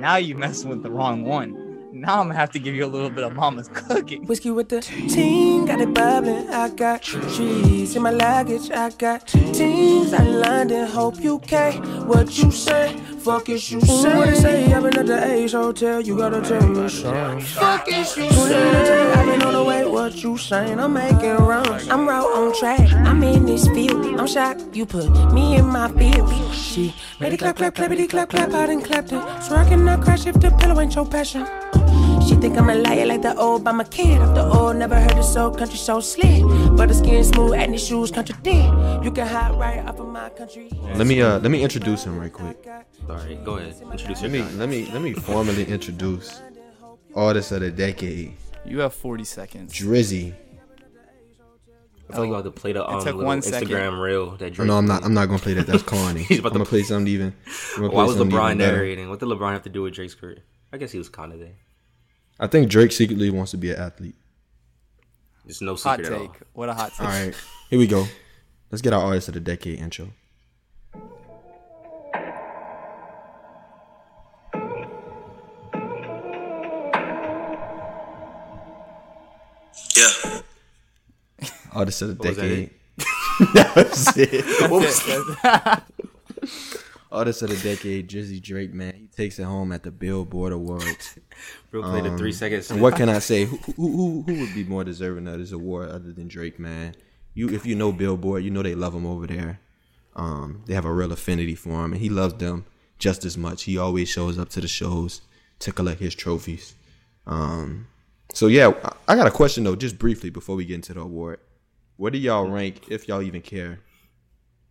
Now you messing with the wrong one. Now I'm gonna have to give you a little bit of mama's cooking. Whiskey with the team, got it bubbling. I got trees in my luggage. I got teams out in London. Hope you can. What you say? Fuck is you say? What they say? I've been at the Ace Hotel. You gotta tell me something. Fuck is you say? I've been on the way. What you saying? I'm making runs. I'm right on track. I'm in this field. I'm shocked you put me in my field. She ready clap clap clappity clap clap. I done clapped it. So I cannot crash if the pillow ain't your passion. She think I'm a liar like the old by my kid. Off the old, never heard it so country so slick. But the skin smooth and the shoes contradict. You can hide right off of my country. Let me uh let me introduce him right quick. Sorry, go ahead. Introduce Let me let me let me formally introduce artist of the decade, You have 40 seconds. Drizzy. I feel like you have to play the um, took little one second. Instagram reel that Drake. No, I'm not. I'm not gonna play that. That's corny. He's I'm about gonna to- play something even. I'm Why play was LeBron even narrating? What did LeBron have to do with Drake's career? I guess he was kind of there. I think Drake secretly wants to be an athlete. It's no Hot secret at all. take. What a hot take. All right, here we go. Let's get our artist of the decade intro. Yeah. Artist of the What was that, decade. that was it. What was Artist of the decade, Drizzy Drake. Man, he takes it home at the Billboard Awards. Real quick, the three seconds. What can I say? Who, who, who, who would be more deserving of this award other than Drake, man? You, if you know Billboard, you know they love him over there. Um, they have a real affinity for him, and he loves them just as much. He always shows up to the shows to collect his trophies. Um, so yeah, I got a question though, just briefly before we get into the award. Where do y'all rank, if y'all even care?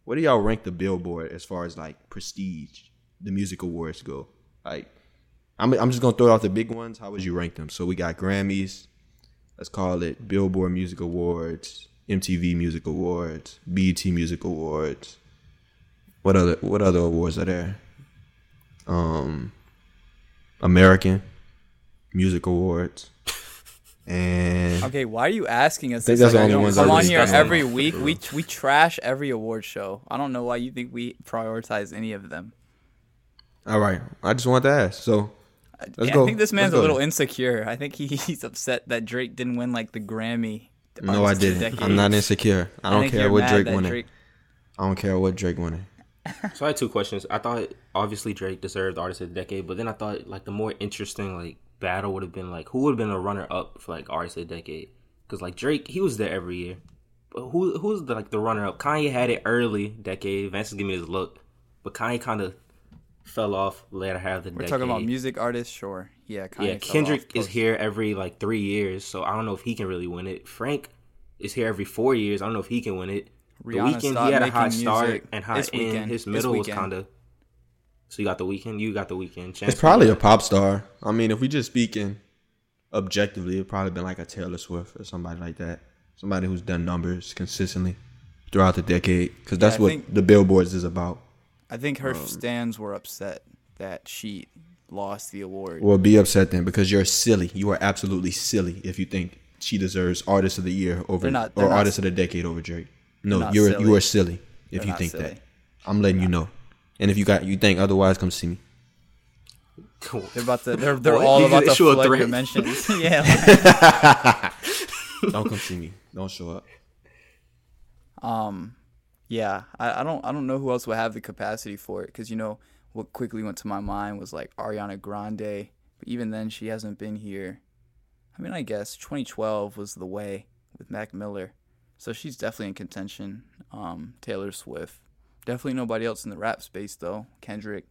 Where do y'all rank the Billboard as far as like prestige, the music awards go? Like, I'm I'm just gonna throw out the big ones. How would you rank them? So we got Grammys. Let's call it Billboard Music Awards, MTV Music Awards, BET Music Awards. What other What other awards are there? Um, American Music Awards, and Okay, why are you asking us? think this? that's the Like, only we ones I come on here discussed. every week. We we trash every award show. I don't know why you think we prioritize any of them. all right. I just want to ask. So let's I go. think this man's a little insecure. I think he, he's upset that Drake didn't win like the Grammy. No, I Artist of the didn't. Decade. I'm not insecure. I don't think care what Drake that winning. Drake- I don't care what Drake winning. So I had two questions. I thought obviously Drake deserved Artist of the Decade, but then I thought like the more interesting like battle would have been like who would have been a runner up for like Artist of the Decade? Because like Drake, he was there every year. But who who's the like the runner up? Kanye had it early decade. Vance is giving me his look, but Kanye kind of fell off later half of the We're decade. talking about music artists, sure. Yeah, Kanye Yeah, Kendrick is here every like three years, so I don't know if he can really win it. Frank is here every four years. I don't know if he can win it. Rihanna the Weeknd he had a high start and high this end. Weeknd. His middle was kind of. So you got the Weeknd. You got the Weeknd. Chance It's probably a pop star. I mean, if we just speaking objectively, it'd probably been like a Taylor Swift or somebody like that. Somebody who's done numbers consistently throughout the decade, because that's I what think- the billboards is about. I think her Um, stands were upset that she lost the award. Well, be upset then, because you're silly. You are absolutely silly if you think she deserves Artist of the Year over They're not- they're or not- Artist of the Decade over Drake. No, you're silly. you are silly if They're you think silly. that. I'm letting you know. And if you got you think otherwise, come see me. Cool. They're about to. They're they're all You about to issue a flood your threat? mentions. yeah. Don't come see me. Don't show up. Um, yeah. I, I don't I don't know who else would have the capacity for it because you know what quickly went to my mind was like Ariana Grande, but even then she hasn't been here. I mean, I guess 2012 was the way with Mac Miller, so she's definitely in contention. Um, Taylor Swift, definitely nobody else in the rap space though. Kendrick,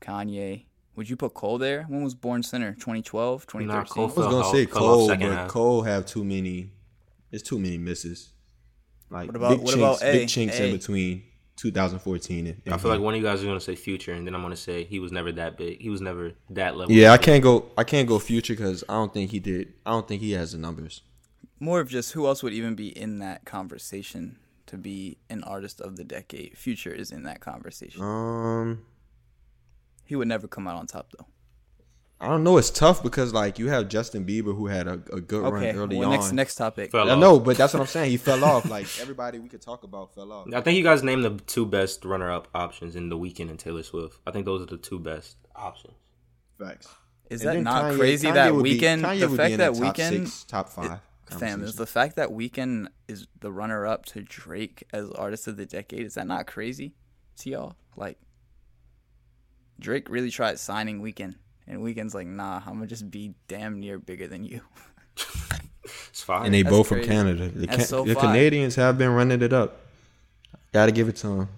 Kanye. Would you put Cole there? When was Born Sinner? 2012, 2013? Cole I was gonna off- say fell off Cole, but half. Cole have too many. It's too many misses. Like What about- big what chinks, about A? big chinks in between 2014 and. I feel like one of you guys are gonna say Future, and then I'm gonna say he was never that big. He was never that level. Yeah, I can't go. I can't go future because I don't think he did. I don't think he has the numbers. more of just who else would even be in that conversation to be an artist of the decade. Future is in that conversation. Um, He would never come out on top though. I don't know. It's tough because like you have Justin Bieber who had a, a good Okay, run early well, on. next next topic. Fell I off. know, but that's what I'm saying. He fell off. Like everybody we could talk about fell off. I think you guys named the two best runner-up options in the Weeknd and Taylor Swift. I think those are the two best options. Facts. Is And that not Kanye- crazy Kanye that would be- Weeknd? Kanye the would be fact in that the top Weeknd, six, top five. Fam, is the fact that Weeknd is the runner up to Drake as artist of the decade. Is that not crazy to y'all? Like, Drake really tried signing Weeknd, and Weeknd's like, nah, I'm gonna just be damn near bigger than you. It's fine. and they That's both from. Canada. The, That's Ca- so the. Canadians have been running it up. Got to give it to them.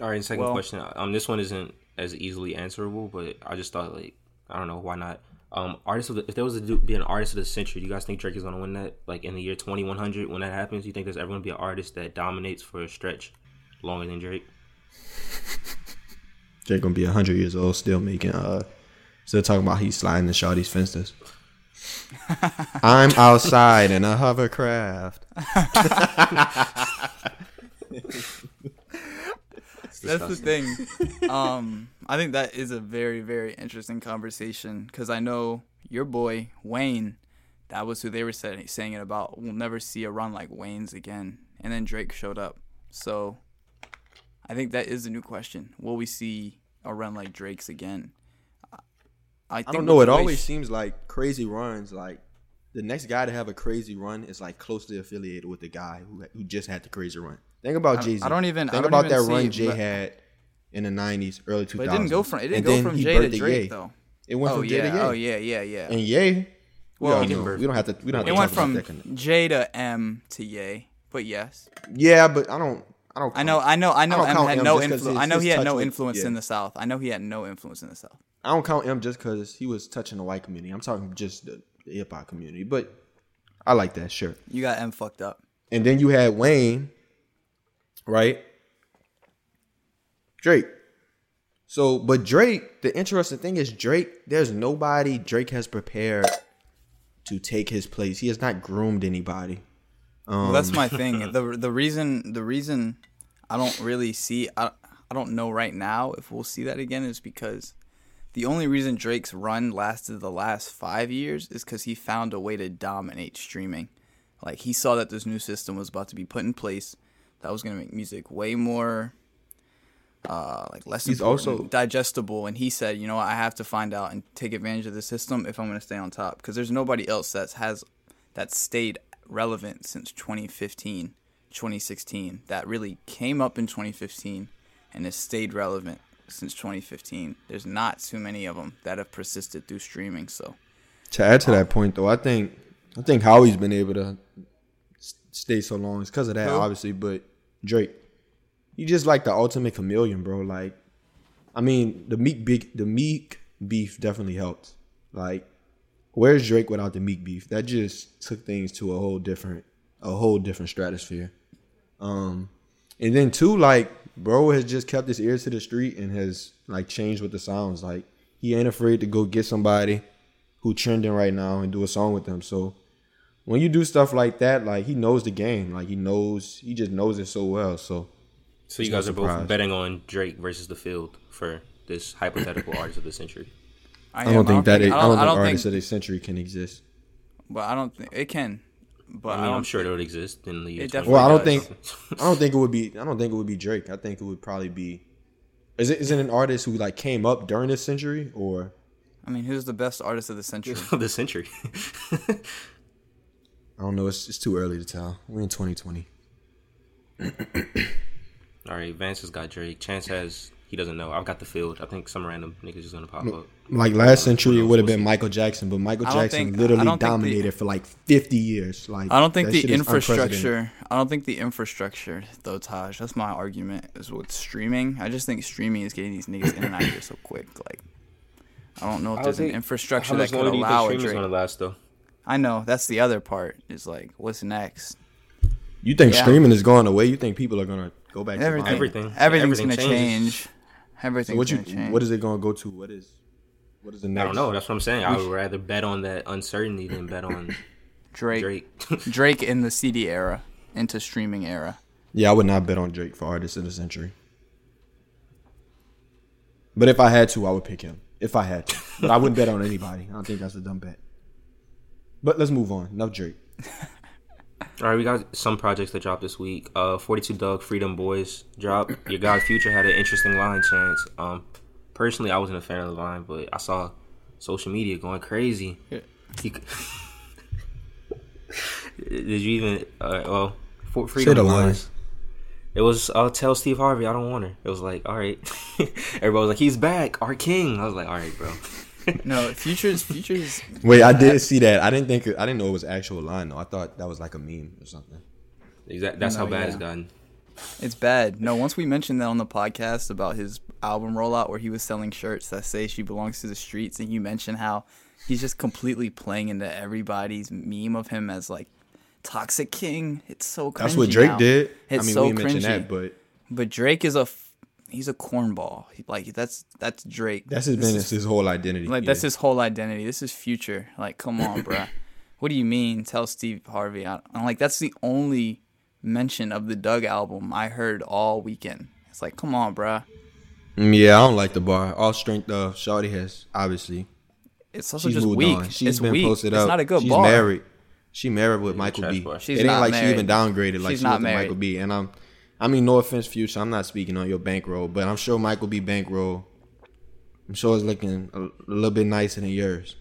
All right, second Well- question. Um, this one isn't as easily answerable, but I just thought like I don't know why not. Um, artist of the, if there was to be an artist of the century, do you guys think Drake is gonna win that? Like in the year twenty one hundred, when that happens, do you think there's ever gonna be an artist that dominates for a stretch longer than Drake? Drake gonna be hundred years old, still making uh, still talking about he's sliding the shawty's fences. I'm outside in a hovercraft. That's the thing. um, I think that is a very, very interesting conversation because I know your boy Wayne. That was who they were saying, saying it about. We'll never see a run like Wayne's again. And then Drake showed up. So I think that is a new question. Will we see a run like Drake's again? I, think I don't know. It always sh- seems like crazy runs. Like the next guy to have a crazy run is like closely affiliated with the guy who who just had the crazy run. Think about Jay Z. I don't even- I think about even that see run Jay had in the '90s, early 2000s. But it didn't go from it didn't go from Jay to Drake Ye. though. It went Oh from Jay yeah, to Ye. oh yeah, yeah, yeah. And Ye, Well, didn't we don't have to. We don't have It to went from. J to M to Ye. But yes, Yeah, but I don't. I don't. I know, I know, I know. don't M had M no influence. I know he had no with- influence yeah. in the South. I know he had no influence in the South. I don't count him just because he was touching the white community. I'm talking just the, the hip hop community. But I like that. Sure. You got M fucked up. And then you had Wayne, right? Drake. So, but Drake, the interesting thing is Drake, there's nobody Drake has prepared to take his place. He has not groomed anybody. Um, Well, that's my thing. the The reason the reason I don't really see I I don't know right now if we'll see that again is because the only reason Drake's run lasted the last five years is because he found a way to dominate streaming. Like he saw that this new system was about to be put in place that was gonna make music way more uh, like less He's also- digestible, and he said, you know, what, I have to find out and take advantage of the system if I'm going to stay on top because there's nobody else that has that stayed relevant since 2015, 2016 that really came up in 2015 and has stayed relevant since 2015. There's not too many of them that have persisted through streaming. So To add to that point, though, I think I think Howie's been able to stay so long. is because of that, Who? obviously. But Drake, he just like the ultimate chameleon, bro. Like, I mean, the Meek big, the Meek beef definitely helped. Like, where's Drake without the Meek beef? That just took things to a whole different, a whole different stratosphere. Um, and then two, like, bro has just kept his ears to the street and has like changed with the sounds like. He ain't afraid to go get somebody who trending right now and do a song with them. So when you do stuff like that, like he knows the game. Like he knows he just knows it so well. So So you no guys are both betting on Drake versus the field for this hypothetical artist of the century. I don't am. think that it, I don't, think I don't artists think, of the century can exist. but I don't think it can. But I mean, don't I'm sure it would exist in the year. It Well, I don't does. think I don't think it would be I don't think it would be Drake. I think it would probably be is it is it an artist who like came up during this century or I mean, who's the best artist of the century? Of the century. I don't know, it's it's too early to tell. We're in twenty twenty. All right, Vance has got Drake. Chance has he doesn't know. I've got the field. I think some random niggas just gonna pop up. Like last century, it would have been. Michael Jackson, but Michael Jackson think- literally don't the- dominated for like fifty years. Like I don't think the shit is unprecedented. infrastructure. I don't think the infrastructure, though, Taj. That's my argument. Is with streaming. I just think streaming is getting these niggas in and out here so quick. Like, I don't know if I there's an infrastructure How that much could longer do you think allow a streaming's gonna last though? I know that's the other part. Is like, what's next? You think Yeah. streaming is going away? You think people are gonna go back to Everything. buying? Everything. Everything's Everything gonna changes. change. So what you change. what is it gonna go to? What is what is the next? I don't know. That's what I'm saying. I would rather bet on that uncertainty than bet on Drake? Drake. Drake in the CD era into streaming era. Yeah, I would not bet on Drake for artist of the century. But if I had to, I would pick him. If I had to, but I wouldn't bet on anybody. I don't think that's a dumb bet. But let's move on. Enough Drake. All right, we got some projects that dropped this week. Uh, 42 Dugg, Freedom Boys drop. Your guy Future had an interesting line chance. Um, personally, I wasn't a fan of the line, but I saw social media going crazy. Yeah. He, did you even? Uh, well, for Say freedom the it line. was. It was. I'll tell Steve Harvey I don't want her. It was like, all right. Everybody was like, he's back, our king. I was like, all right, bro. No, futures, futures. Wait, I did see that. I didn't think. I didn't know it was actual line though. I thought that was like a meme or something. Exactly. That's how bad yeah. it's gotten. It's bad. No, once we mentioned that on the podcast about his album rollout where he was selling shirts that say she belongs to the streets, and you mentioned how he's just completely playing into everybody's meme of him as like toxic king. It's so cringy. That's what Drake now. did. It's I mean, so we mentioned cringy. that, but But Drake is a f- he's a cornball. He, like that's that's Drake. that's his This business. is- His whole identity. Like yeah. that's his whole identity. This is future. Like, come on, bruh. What do you mean? Tell Steve Harvey. I, I'm like, that's the only mention of the Dugg album I heard all weekend. It's like, come on, bruh. Mm, Yeah, I don't like the bar. All strength of Shawty has obviously. It's also She's just moved weak. on. She's it's been weak. posted it's up. not a good She's bar. married. She married with Michael B. bar. She's it ain't not like she even downgraded like She's she not was to. Michael B. And I'm, I mean, no offense, Future. I'm not speaking on your bankroll, but I'm sure Michael B. bankroll. I'm sure it's looking a, a little bit nicer than yours.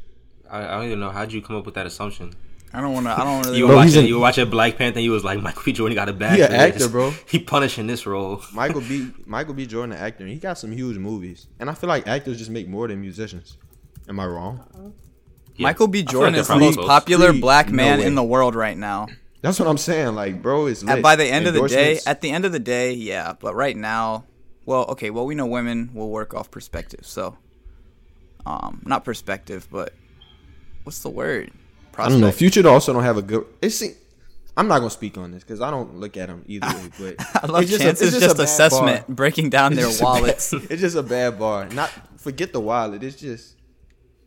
I, I don't even know how'd you come up with that assumption. I don't want to. I don't really. You Bro, were he's watching. in- You were watching Black Panther. and You was like Michael B. Jordan got a bad. He an for actor, this. bro. He punishing this role. Michael B. Michael B. Jordan, the actor, he got some huge movies, and I feel like actors just make more than musicians. Am I wrong? Uh-huh. Yeah. Michael B. feel like Jordan is the most close. popular Please, black man way. in the world right now. That's what I'm saying. Like, bro, it's lit. by the end of the day, at the end of the day, yeah. But right now, well, okay. Well, we know women will work off perspective. So, um, not perspective, but what's the word? I don't know. Future also don't have a good. It's. I'm not gonna speak on this because I don't look at them either way. But I love it's a- Chance's it's just, a assessment, bar. breaking down It's their just a bad- wallets. it's just a bad bar. Not forget the wallet. It's just.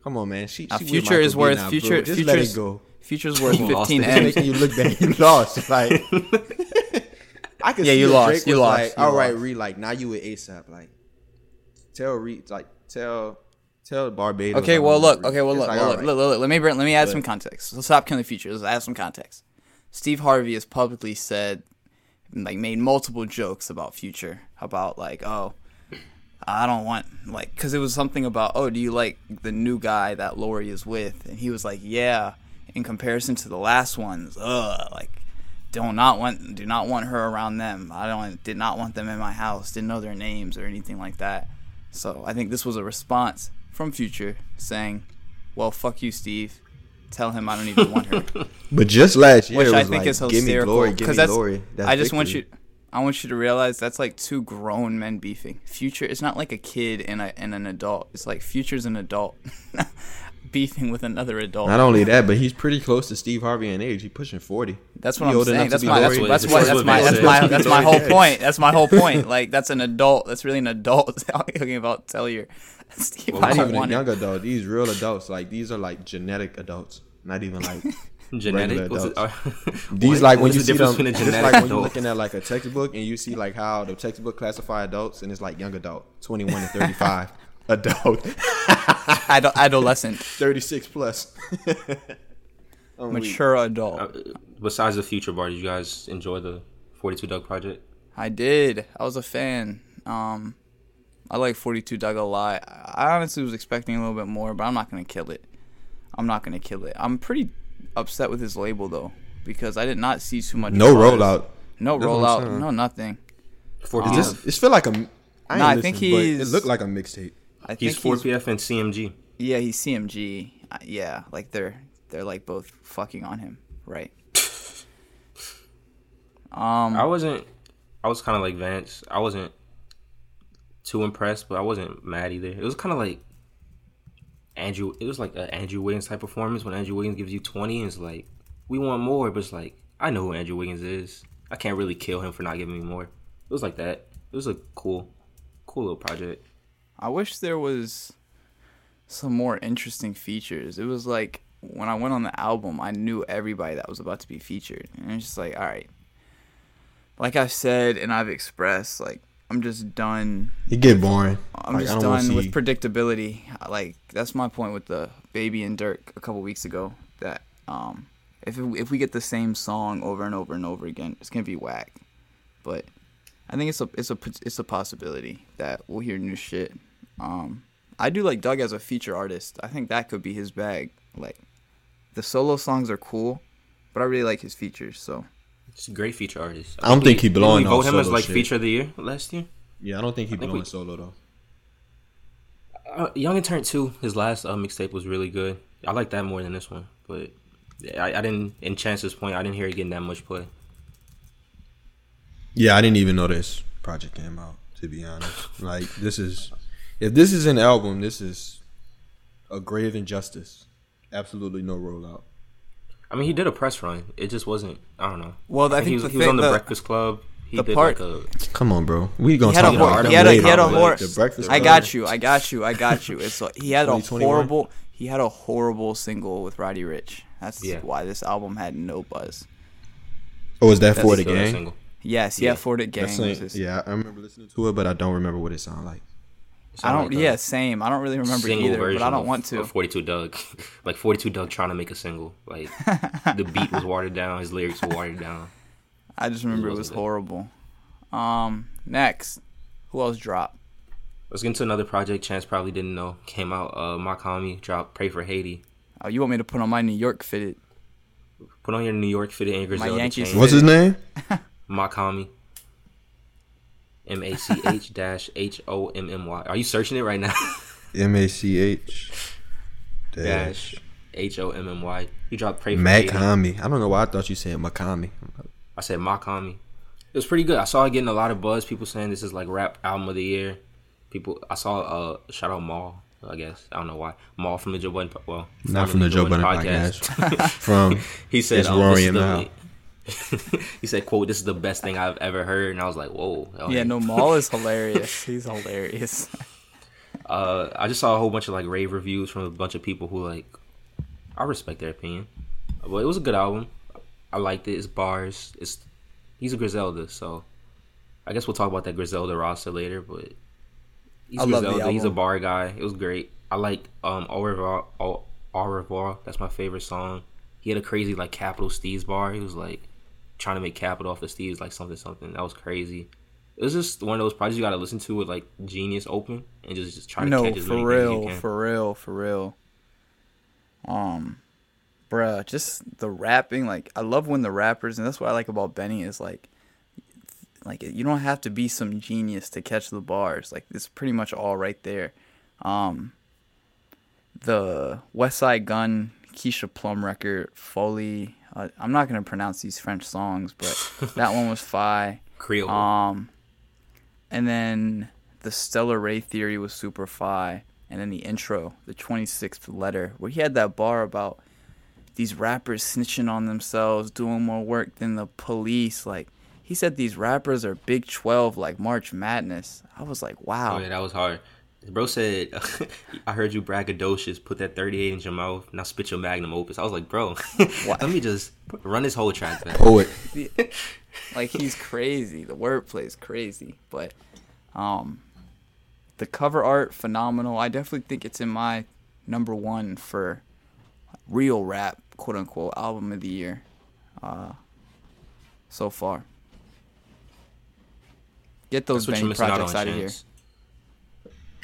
Come on, man. She, she future is worth now, future. Just let it go. Future's worth You fifteen it. It's M's. making you look bad. You lost. Like. I could Yeah, see you if lost. Drake You was lost. Like, You all right, lost. Reed. Like now you with ASAP. Like tell Reed. Like tell tell Barbados. Okay, well look. Reed. Okay, well look. like, well, look, right. look, look, look, Let me bring, let me add But- some context. Let's stop killing the future. Let's add some context. Steve Harvey has publicly said, like, made multiple jokes about future, about like, oh, I don't want like, because it was something about, oh, do you like the new guy that Lori is with? And he was like, yeah. In comparison to the last ones, ugh, like, do not want, do not want her around them. I don't, did not want them in my house. Didn't know their names or anything like that. So I think this was a response from Future saying, "Well, fuck you, Steve. Tell him I don't even want her." But just last year, Which it I think like, is Give me hysterical glory, give me that's. glory. That's I just want you. I want you to realize that's like two grown men beefing. Future, it's not like a kid and a and an adult. It's like Future's an adult beefing with another adult. Not only that, but he's pretty close to Steve Harvey in age. He's pushing forty. That's He what I'm old saying. That's my that's, Lori. that's That's why what that's my that's my that's my whole point. That's my whole point. Like that's an adult. That's really an adult talking about tell your Steve. Well, I not don't even a young adult. These real adults. Like these are like genetic adults. Not even like Genetic. Regular it- adults. these like when you the see them it's like when you're looking at like a textbook and you see like how the textbook classify adults and it's like young adult, twenty one to thirty five. Adult, Ado- adolescent, thirty six plus. I'm mature adult. Uh, besides the future bar, did you guys enjoy the 42 Dugg project? I did. I was a fan. Um, I like 42 Dugg a lot. I honestly was expecting a little bit more, but I'm not gonna kill it. I'm not gonna kill it. I'm pretty upset with his label though because I did not see too much. No buzz. rollout. No That's what I'm rollout. saying. No nothing. 42. It just it feel like a. I ain't Nah, I think listened, but he's- It looked like a mixtape. I think he's 4PF and CMG. Yeah, he's CMG. Uh, yeah, like they're they're like both fucking on him, right? Um, I wasn't. I was kind of like Vance. I wasn't too impressed, but I wasn't mad either. It was kind of like Andrew. It was like an Andrew Wiggins type performance when Andrew Wiggins gives you twenty and it's like we want more, but it's like I know who Andrew Wiggins is. I can't really kill him for not giving me more. It was like that. It was a cool, cool little project. I wish there was some more interesting features. It was like when I went on the album, I knew everybody that was about to be featured, and it's just like, all right. Like I've said and I've expressed, like I'm just done. You get boring. I'm Like, just done with predictability. Like that's my point with the Baby and Durk a couple weeks ago. That um, if if we get the same song over and over and over again, it's gonna be whack. But I think it's a it's a it's a possibility that we'll hear new shit Um, I do like Dugg as a feature artist. I think that could be his bag. Like, the solo songs are cool, but I really like his features. So He's a great feature artist. I don't think he didn't belong we on vote him as like shit. feature of the year last year. Yeah, I don't think he think belongs we- solo though. Uh, Young and Turn Two, his last uh, mixtape was really good. I like that more than this one, but I, I didn't. In Chance's point, I didn't hear it getting that much play. Yeah, I didn't even know this project came out. To be honest, like this is, if this is an album, this is a grave injustice. Absolutely no rollout. I mean, he did a press run. It just wasn't. I don't know. Well, I he think was, the he was thing- on the, the- Breakfast Club. He the did part- like a. Come on, bro. We gonna he had a talk hor- about he had a he had a later, The Breakfast I got you. I got you. I got you. It's like, he had a horrible he had a horrible single with Roddy Ricch. That's Yeah. why this album had no buzz. Oh, is that That's for the still gang? single. Yes, yeah, Yeah. for the gang. Like- yeah, I remember listening to it, but I don't remember what it sounded like. It I don't. like yeah, same. I don't really remember single either, version but I don't of- want to. 42 Dugg, like 42 Dugg trying to make a single. Like the beat was watered down, his lyrics were watered down. I just remember it was wasn't horrible. Um, next, who else dropped? Let's get into another project. Chance probably didn't know came out. Uh, Mach-Hommy dropped "Pray for Haiti." Oh, you want me to put on my New York fitted? Put on your New York fitted and Griselda Yankees chain. What's his name? Mach-Hommy. M A C H dash H O M M Y. Are you searching it right now? M A C H dash H O M M Y. He dropped "Pray for Haiti." Mach-Hommy. I don't know why I thought you said Makami. I said Makami. It was pretty good. I saw it getting a lot of buzz. People saying this is like rap album of the year. People, I saw uh shout out Mal. I guess I don't know why Mal from the Joe Budden. Well, Not from the Joe Budden podcast. from he said, It's um, this is and the- Mal. he said, "quote This is the best thing I've ever heard," and I was like, "Whoa." Yeah, no, Mal is hilarious. He's hilarious. Uh, I just saw a whole bunch of like rave reviews from a bunch of people who like, I respect their opinion, but it was a good album. I liked it. It's bars. It's he's a Griselda, so I guess we'll talk about that Griselda roster later. But he's I love the Griselda. He's a bar guy. It was great. I like um Au revoir, Au, Au revoir. That's my favorite song. He had a crazy like Capital Steez bar. He was like trying to make capital off the Steves, like something something. That was crazy. It was just one of those projects you got to listen to with like Genius open and just just try to no, catch as many for things as you real, can. for real, for real. Um, bruh, just the rapping. Like, I love when the rappers, and that's what I like about Benny is like, like you don't have to be some genius to catch the bars. Like, it's pretty much all right there. Um, the Westside Gunn, Keisha Plum record, Folie. Uh, I'm not gonna pronounce these French songs, but that one was fi. Creole. Um, and then the Stellar Ray theory was super fi. And then the intro, the 26th letter, where he had that bar about these rappers snitching on themselves, doing more work than the police. Like, he said these rappers are Big 12, like March Madness. I was like, wow. Oh yeah, that was hard. Bro said, "I heard you braggadocious. Put that 38 in your mouth. Now spit your magnum opus." I was like, "Bro, let me just run this whole track back." Poet. like he's crazy. The wordplay is crazy, but um, the cover art phenomenal. I definitely think it's in my number one for real rap, quote unquote, album of the year, uh, so far. Get those That's what you're Benny missing out projects out of here.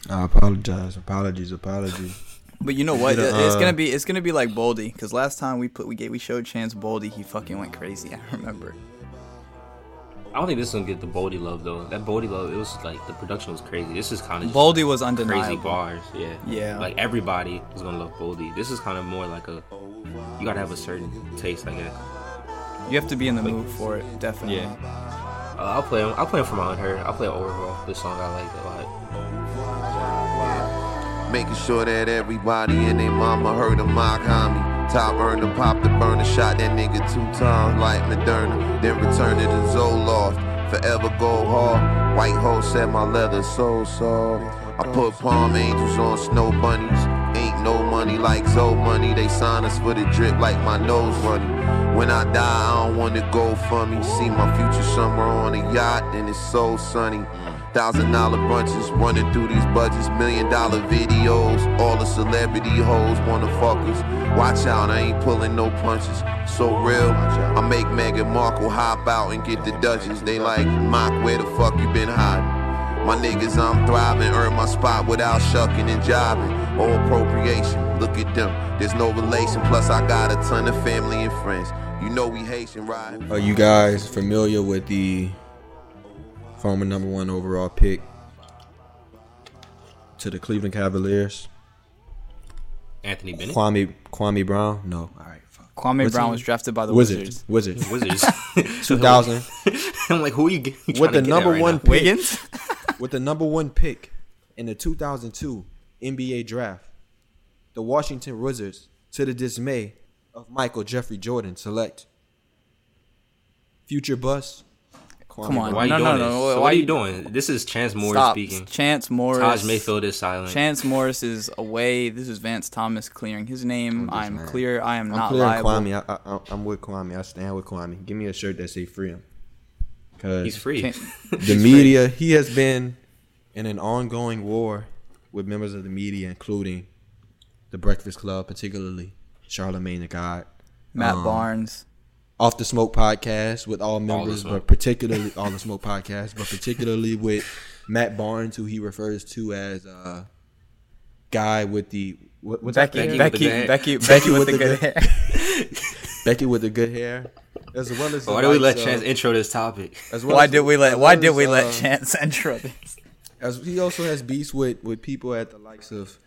Chance. I apologize. Apologies. Apologies. But you know what? Get it's uh, gonna be it's gonna be like Boldy because last time we put we gave, we showed Chance Boldy, he fucking went crazy. I remember. I don't think this is gonna get the Boldy love though. That Boldy love, it was like the production was crazy. This is kind of Boldy was under crazy bars. Yeah, Yeah. Like everybody was gonna love Boldy. This is kind of more like a you gotta have a certain taste, I guess. You have to be in the mood for it, definitely. Yeah. Uh, I'll play him. I'll play him from Unheard. I'll play Overall. This song I like a lot. Making sure that everybody and their mama heard of my homie. Top burner, pop the burner, shot that nigga two times like Moderna. Then return to the Zoloft. Forever go hard. White hole said my leather so soft. I put palm angels on snow bunnies. Ain't no money like Zoe money. They sign us for the drip like my nose running. When I die, I don't wanna go for me. See my future somewhere on a yacht, and it's so sunny. Thousand dollar brunches running through these budgets, million dollar videos. All the celebrity hoes wanna fuck us. Watch out, I ain't pulling no punches. So real, I make Meghan Markle hop out and get the Duchess. They like, Mock, where the fuck you been hiding? My niggas, I'm thriving, earn my spot without shucking and jiving. All appropriation, look at them. There's no relation, plus I got a ton of family and friends. You know we Haitian, right? Are you guys familiar with the former number one overall pick to the Cleveland Cavaliers? Anthony Bennett. Kwame Kwame Brown? No. All right. Fuck. Kwame What's Brown was drafted by the Wizards. Wizards. Wizards. Wizards. 2000 I'm like, who are you, get- you with trying to the get number right one now? pick, Wiggins. with the number one pick in the 2002 NBA draft, the Washington Wizards, to the dismay of Michael Jeffrey Jordan, select future bust. Kwame Come on. Why are you No, doing no, this? no, So why what are you- you doing? This is Chance Morris Stop. speaking. Chance Morris. Taj Mayfield is silent. Chance Morris is away. This is Vance Thomas clearing his name. I'm just I'm mad. clear. I am I'm not clear liable. Kwame. I, I, I'm with Kwame. I stand with Kwame. Give me a shirt that say free him. Cause He's free. Can't- the media, he has been in an ongoing war with members of the media, including the Breakfast Club, particularly Charlemagne the God, Matt Um, Barnes. Off the Smoke podcast with all members, Smoke. but particularly all the Smoke podcast, but particularly with Matt Barnes, who he refers to as a guy with the what, what's that Becky, thing? Becky, with the Becky, hair. Becky, with the good hair. Becky with the good hair, as well as Why did we let likes of- Chance intro this topic? as well Why as- did we let? Why did as, we let uh, Chance intro this? As he also has beefs with with people at the likes of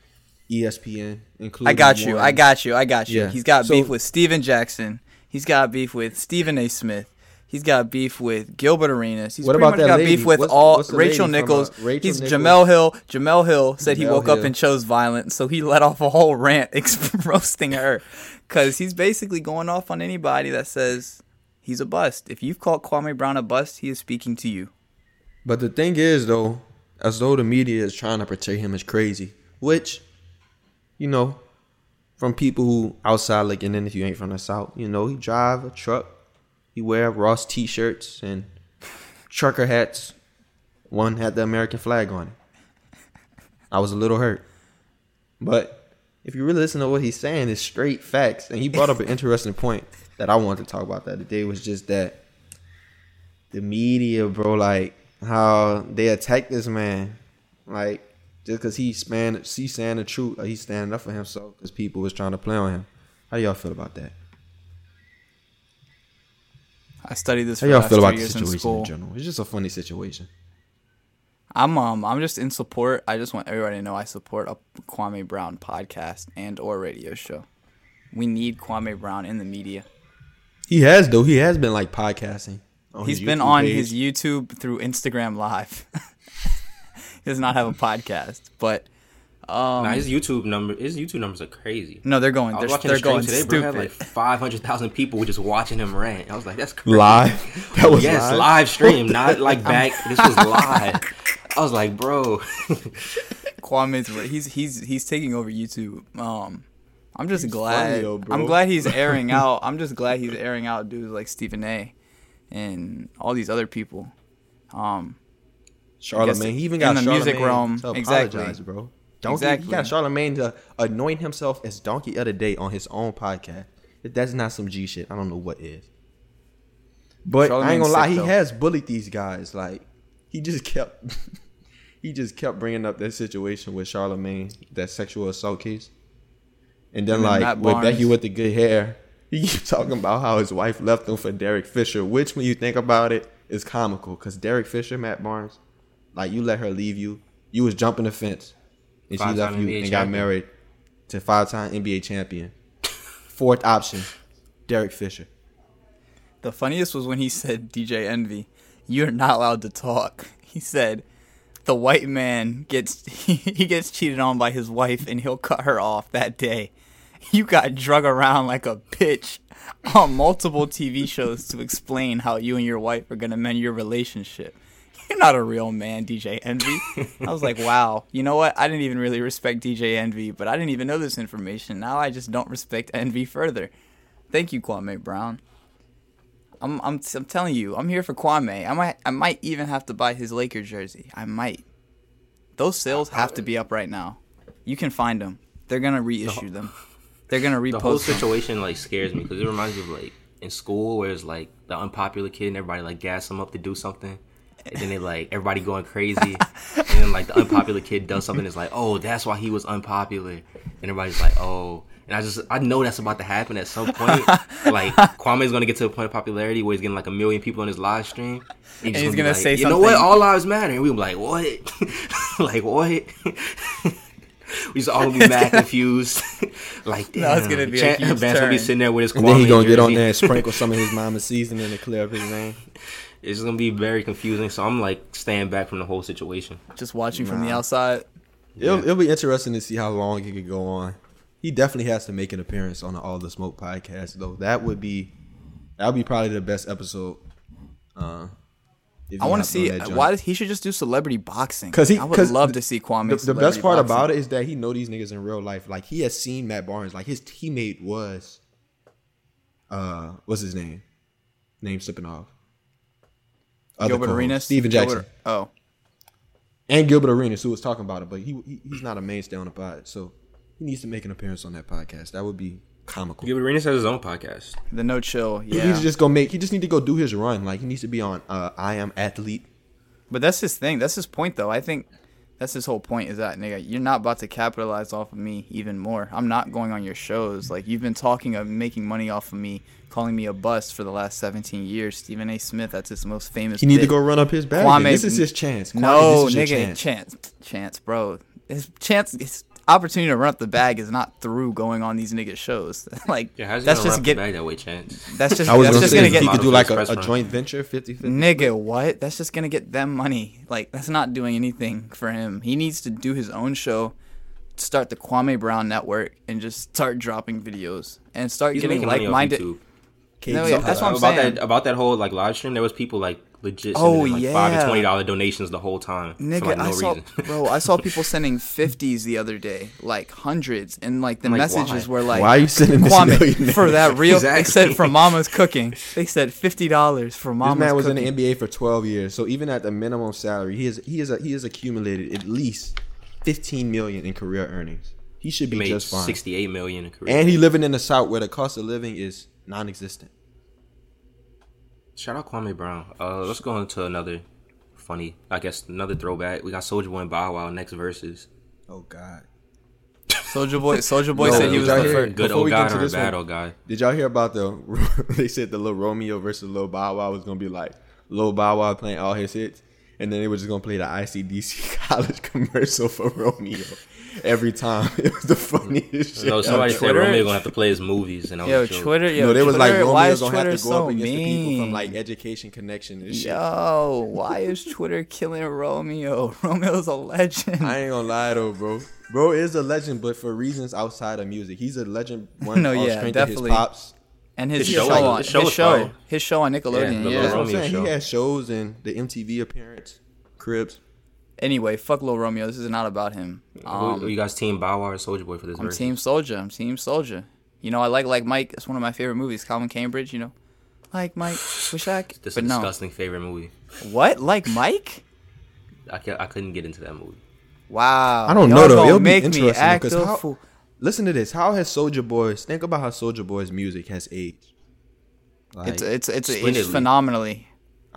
ESPN, including I got you. one- I got you. I got you. Yeah. He's got So- beef with Stephen Jackson. He's got beef with Stephen A. Smith. He's got beef with Gilbert Arenas. He's What pretty about much that got lady? beef with What's- all what's Rachel from, Nichols. uh, Rachel He's Nichols? Jemele Hill. Jemele Hill said he Jemele woke up and chose violence, so he let off a whole rant roasting her, because he's basically going off on anybody that says he's a bust. If you've called Kwame Brown a bust, he is speaking to you. But the thing is, though, as though the media is trying to portray him as crazy, which, you know, from people who outside looking in, if you ain't from the south, you know, he drive a truck, he wear Ross t-shirts and trucker hats. One had the American flag on it. I was a little hurt, but if you really listen to what he's saying, it's straight facts. And he brought up an interesting point that I wanted to talk about that today was just that the media, bro, like how they attack this man, like just because he's span, he's saying the truth, he's standing up for himself because people was trying to play on him. How do y'all feel about that? I studied this How y'all last feel about the years in situation in, general? It's just a funny situation. I'm um I'm just in support. I just want everybody to know I support a Kwame Brown podcast and or radio show. We need Kwame Brown in the media. He has though. He has been like podcasting. He's been on page. his YouTube through Instagram Live. he does not have a podcast, but um nah, his YouTube number, his YouTube numbers are crazy. no, they're going. I They're, they're going today, bro. stupid. Had like five hundred thousand people just watching him rant. I was like, that's crazy. live. That was yes, live. live. stream, not like back. This was live. I was like, bro. Kwame's he's he's he's taking over YouTube. Um, I'm just funny glad. though, bro. I'm glad he's airing out. I'm just glad he's airing out dudes like Stephen A. and all these other people. Um, Charlemagne. He even in got the Charlemagne music realm, to exactly. apologize, bro. Donkey, Exactly. He got Charlemagne to anoint himself as Donkey of the Day on his own podcast. If that's not some G shit, I don't know what is. But I ain't gonna lie, he though. has bullied these guys. Like he just kept, he just kept bringing up that situation with Charlemagne, that sexual assault case, and then And like with Becky with the good hair, he keeps talking about how his wife left him for Derek Fisher, which when you think about it is comical because Derek Fisher, Matt Barnes, like you let her leave you, you was jumping the fence, and she Five-time left you NBA and got married to five-time NBA champion. Fourth option, Derek Fisher. the funniest was when he said, "DJ Envy, you're not allowed to talk." He said, "The white man gets he gets cheated on by his wife, and he'll cut her off that day." You got drug around like a bitch on multiple TV shows to explain how you and your wife are gonna mend your relationship. You're not a real man, DJ Envy. I was like, wow. You know what? I didn't even really respect DJ Envy, but I didn't even know this information. Now I just don't respect Envy further. Thank you, Kwame Brown. I'm I'm I'm telling you, I'm here for Kwame. I might I might even have to buy his Laker jersey. I might. Those sales have to be up right now. You can find them. They're gonna reissue them. They're gonna repost. the whole repost them. situation like scares me because it reminds me of like in school where it's like the unpopular kid and everybody like gas him up to do something. And then they like everybody going crazy, and then like the unpopular kid does something. It's like, oh, that's why he was unpopular, and everybody's like, oh. And I just I know that's about to happen at some point. like Kwame's gonna get to a point of popularity where he's getting like a million people on his live stream. And just he's be gonna like, say you know what? All lives matter. And we be like, what? like what? we just all be mad confused. like damn. No, it's gonna be a Chan- huge Vance gonna be sitting there with his And then he gonna get on there and sprinkle some of his mama's seasoning to clear up his name. It's gonna be very confusing. So I'm like staying back from the whole situation. Just watching from the outside. It'll, it'll be interesting to see how long it could go on. He definitely has to make an appearance on the All the Smoke podcast, though. That would be that would be probably the best episode. Uh, if I want to see why does, he should just do celebrity boxing. 'Cause he- I would love the- to see Kwame. the, the best part about it is that he know these niggas in real life. Like he has seen Matt Barnes. Like his teammate was, uh, what's his name? Name slipping off. Other Gilbert Arenas, Stephen Jackson, Gilbert- oh, and Gilbert Arenas, who was talking about it, but he, he he's not a mainstay on the pod, so he needs to make an appearance on that podcast. That would be comical. Gilbert Arenas has his own podcast. the no chill. He Yeah, needs to just go make. He just need to go do his run. Like he needs to be on. Uh, I am athlete. But that's his thing. That's his point, though. I think that's his whole point. Is that nigga, you're not about to capitalize off of me even more. I'm not going on your shows. Like you've been talking of making money off of me, calling me a bust for the last 17 years. Stephen A. Smith, that's his most famous. He need to go run up his bag. Kwame- this is his chance. Kwame, No, this is nigga, chance. chance. chance, bro. His chance, his opportunity to run up the bag is not through going on these niggas shows. like Yeah, how's that's just run get. get, that way, chance? That's just. I was that's gonna just say gonna he get. could do like a, a joint venture 50-50. Nigga, what? That's just gonna get them money. Like that's not doing anything for him. He needs to do his own show, start the Kwame Brown Network, and just start dropping videos and start He's getting making money off like-minded. YouTube. No, yeah, that's what I'm about saying. that about that whole like live stream. There was people like legit Oh, sending like five yeah. and twenty dollar donations the whole time Nigga, for like no I saw, reason. bro. I saw people sending fifties the other day, like hundreds, and like the Like, messages why? were like, Why are you sending this Kwame millionaire? for that real?" They Exactly. said for Mama's cooking. They said fifty dollars for This Mama's man was cooking. in the NBA for 12 years, so even at the minimum salary, he has he is he has accumulated at least 15 million in career earnings. He should He be made just fine. sixty eight million in career. And he living in the South where the cost of living is non-existent. Shout out Kwame Brown. Uh, let's go into another funny, I guess, another throwback. We got Soulja Boy and Bow Wow next Verzuz. Oh God! Soulja Boy. Soulja Boy Yo, said he was y'all the first. Good old guy or bad old guy. Did y'all hear about the? they said the little Romeo versus Lil Bow Wow was gonna be like Lil Bow Wow playing all his hits, and then they were just gonna play the ICDC college commercial for Romeo every time. It was the funniest shit. No, somebody said Twitter- Romeo gonna have to play his movies, and I was Yo, a. Twitter. Yo, no, they was like why Romeo's is gonna Twitter have to go so up against the people mean? from like Education Connection and shit. Yo, why is Twitter killing Romeo? Romeo's a legend. I ain't gonna lie though, bro. Bro is a legend, but for reasons outside of music, he's a legend. One No, yeah, strength definitely. of his pops. and his, His show, show- on his show his show, his show on Nickelodeon. the Yeah. That's what I'm saying. show. He has shows and the MTV appearance, Cribs. Anyway, fuck Lil Romeo. This is not about him. Who- Um, who you guys team Bow Wow or Soulja Boy for this I'm verse? Team Soulja. I'm Team Soulja. You know, I like like Mike. It's one of my favorite movies. Calvin Cambridge. You know, like Mike. Wish I could. This is But a no. disgusting favorite movie. What? Like Mike? I, ca- I couldn't get into that movie. Wow. I don't Y'all know though. gonna It'll be make me interesting act because how, fool. listen to this. How has Soulja Boy's think about how Soulja Boy's music has aged? Like, It's it's it's, it's phenomenally.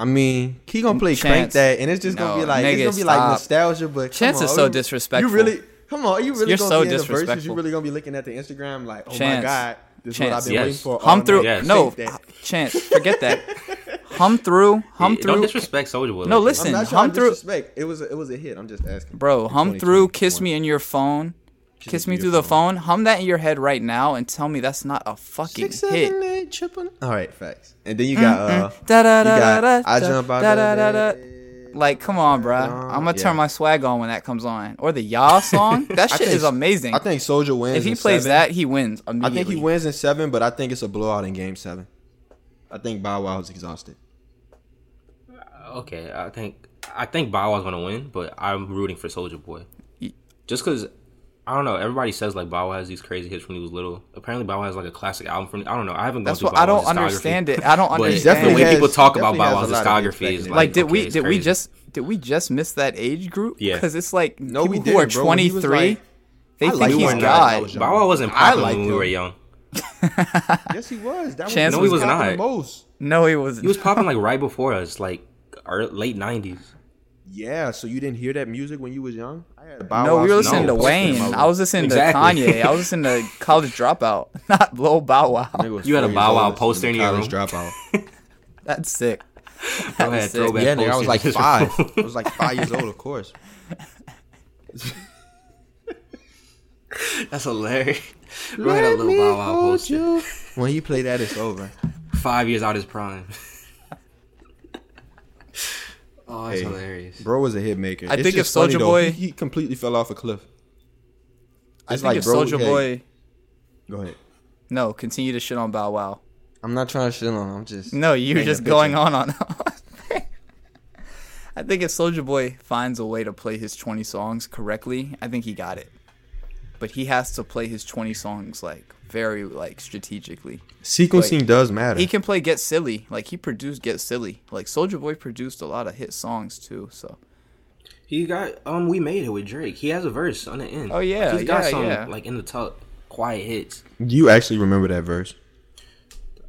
I mean, he gonna play crank Chance. that, and it's just gonna be like nigga, it's gonna be like nostalgia. But Chance come is so you- disrespectful. You really come on? You really You're gonna so be in the Verzuz? You really gonna be looking at the Instagram like, oh my god, this is what I've Chance. been Yes. waiting for. all Hum through. Yes. No, that. chance. Forget that. Hum through. Hum Yeah, Don't through. disrespect Soulja Boy. No, listen. I'm not Hum to through- disrespect. It was a, it was a hit. I'm just asking, Bro, hum through, kiss me in your phone. Kiss me your through the phone. Hum that in your head right now and tell me that's not a fucking Six, hit. seven, eight, triple. All right, facts. And then you got uh, Da da you da got da I da jump out da the da da da. bed. Like, come on, bruh. Uh, I'm gonna yeah. turn my swag on when that comes on. Or the Y'all song. That I shit think- is amazing. I think Soulja wins. if he in plays seven. that, he wins I immediately. think he wins in seven, but I think it's a blowout in game seven. I think Bow Wow is exhausted. Okay, I think I think Bow Wow's gonna win, but I'm rooting for Soulja Boy. Just because I don't know, everybody says like Bow Wow has these crazy hits when he was little. Apparently, Bow Wow has like a classic album from. I don't know. I haven't. That's gone what through I don't understand it. I don't understand. the way has- people talk about Bow Wow's a lot of hits discography is like, like did we okay, it's did we just did we just miss that age group? Yeah. because it's like No, people we who didn't, are bro. When he was 23, like- they I think he's him when I was God. Bow Wow wasn't popular liked when we were young. Yes, he was. That Chance was No, he was not. most. No, he wasn't. He was popping like right before us, like Or late nineties. Yeah, so you didn't hear that music when you was young? I had Bow No, we were listening no, to Wayne. I was listening Exactly. to Kanye. I was listening to College Dropout, not Lil Bow Wow. You had a Bow Wow old, poster in your college room? dropout. That's sick. I was had sick. throwback yeah, nigga, I was like five. I was like five years old, of course. That's hilarious. Bro had a little Bow Wow poster. When he played that, it's over. Five years out his prime. Oh, that's Hey, hilarious. Bro was a hit maker. I It's think just if Soulja funny, Boy- he, he completely fell off a cliff. I It's think like, if Soulja hey, Boy, Go ahead. no, continue to shit on Bow Wow. I'm not trying to shit on him. I'm just No, you're just going on on. I think if Soulja Boy finds a way to play his 20 songs correctly, I think he got it. But he has to play his 20 songs like very like strategically. Sequencing does matter. He can play Get Silly, like he produced Get Silly. Like Soulja Boy produced a lot of hit songs too. So He got um, we made it with Drake. He has a verse on the end. Oh, yeah, Like, he's got yeah, some yeah. like in the top quiet hits. you actually remember that verse?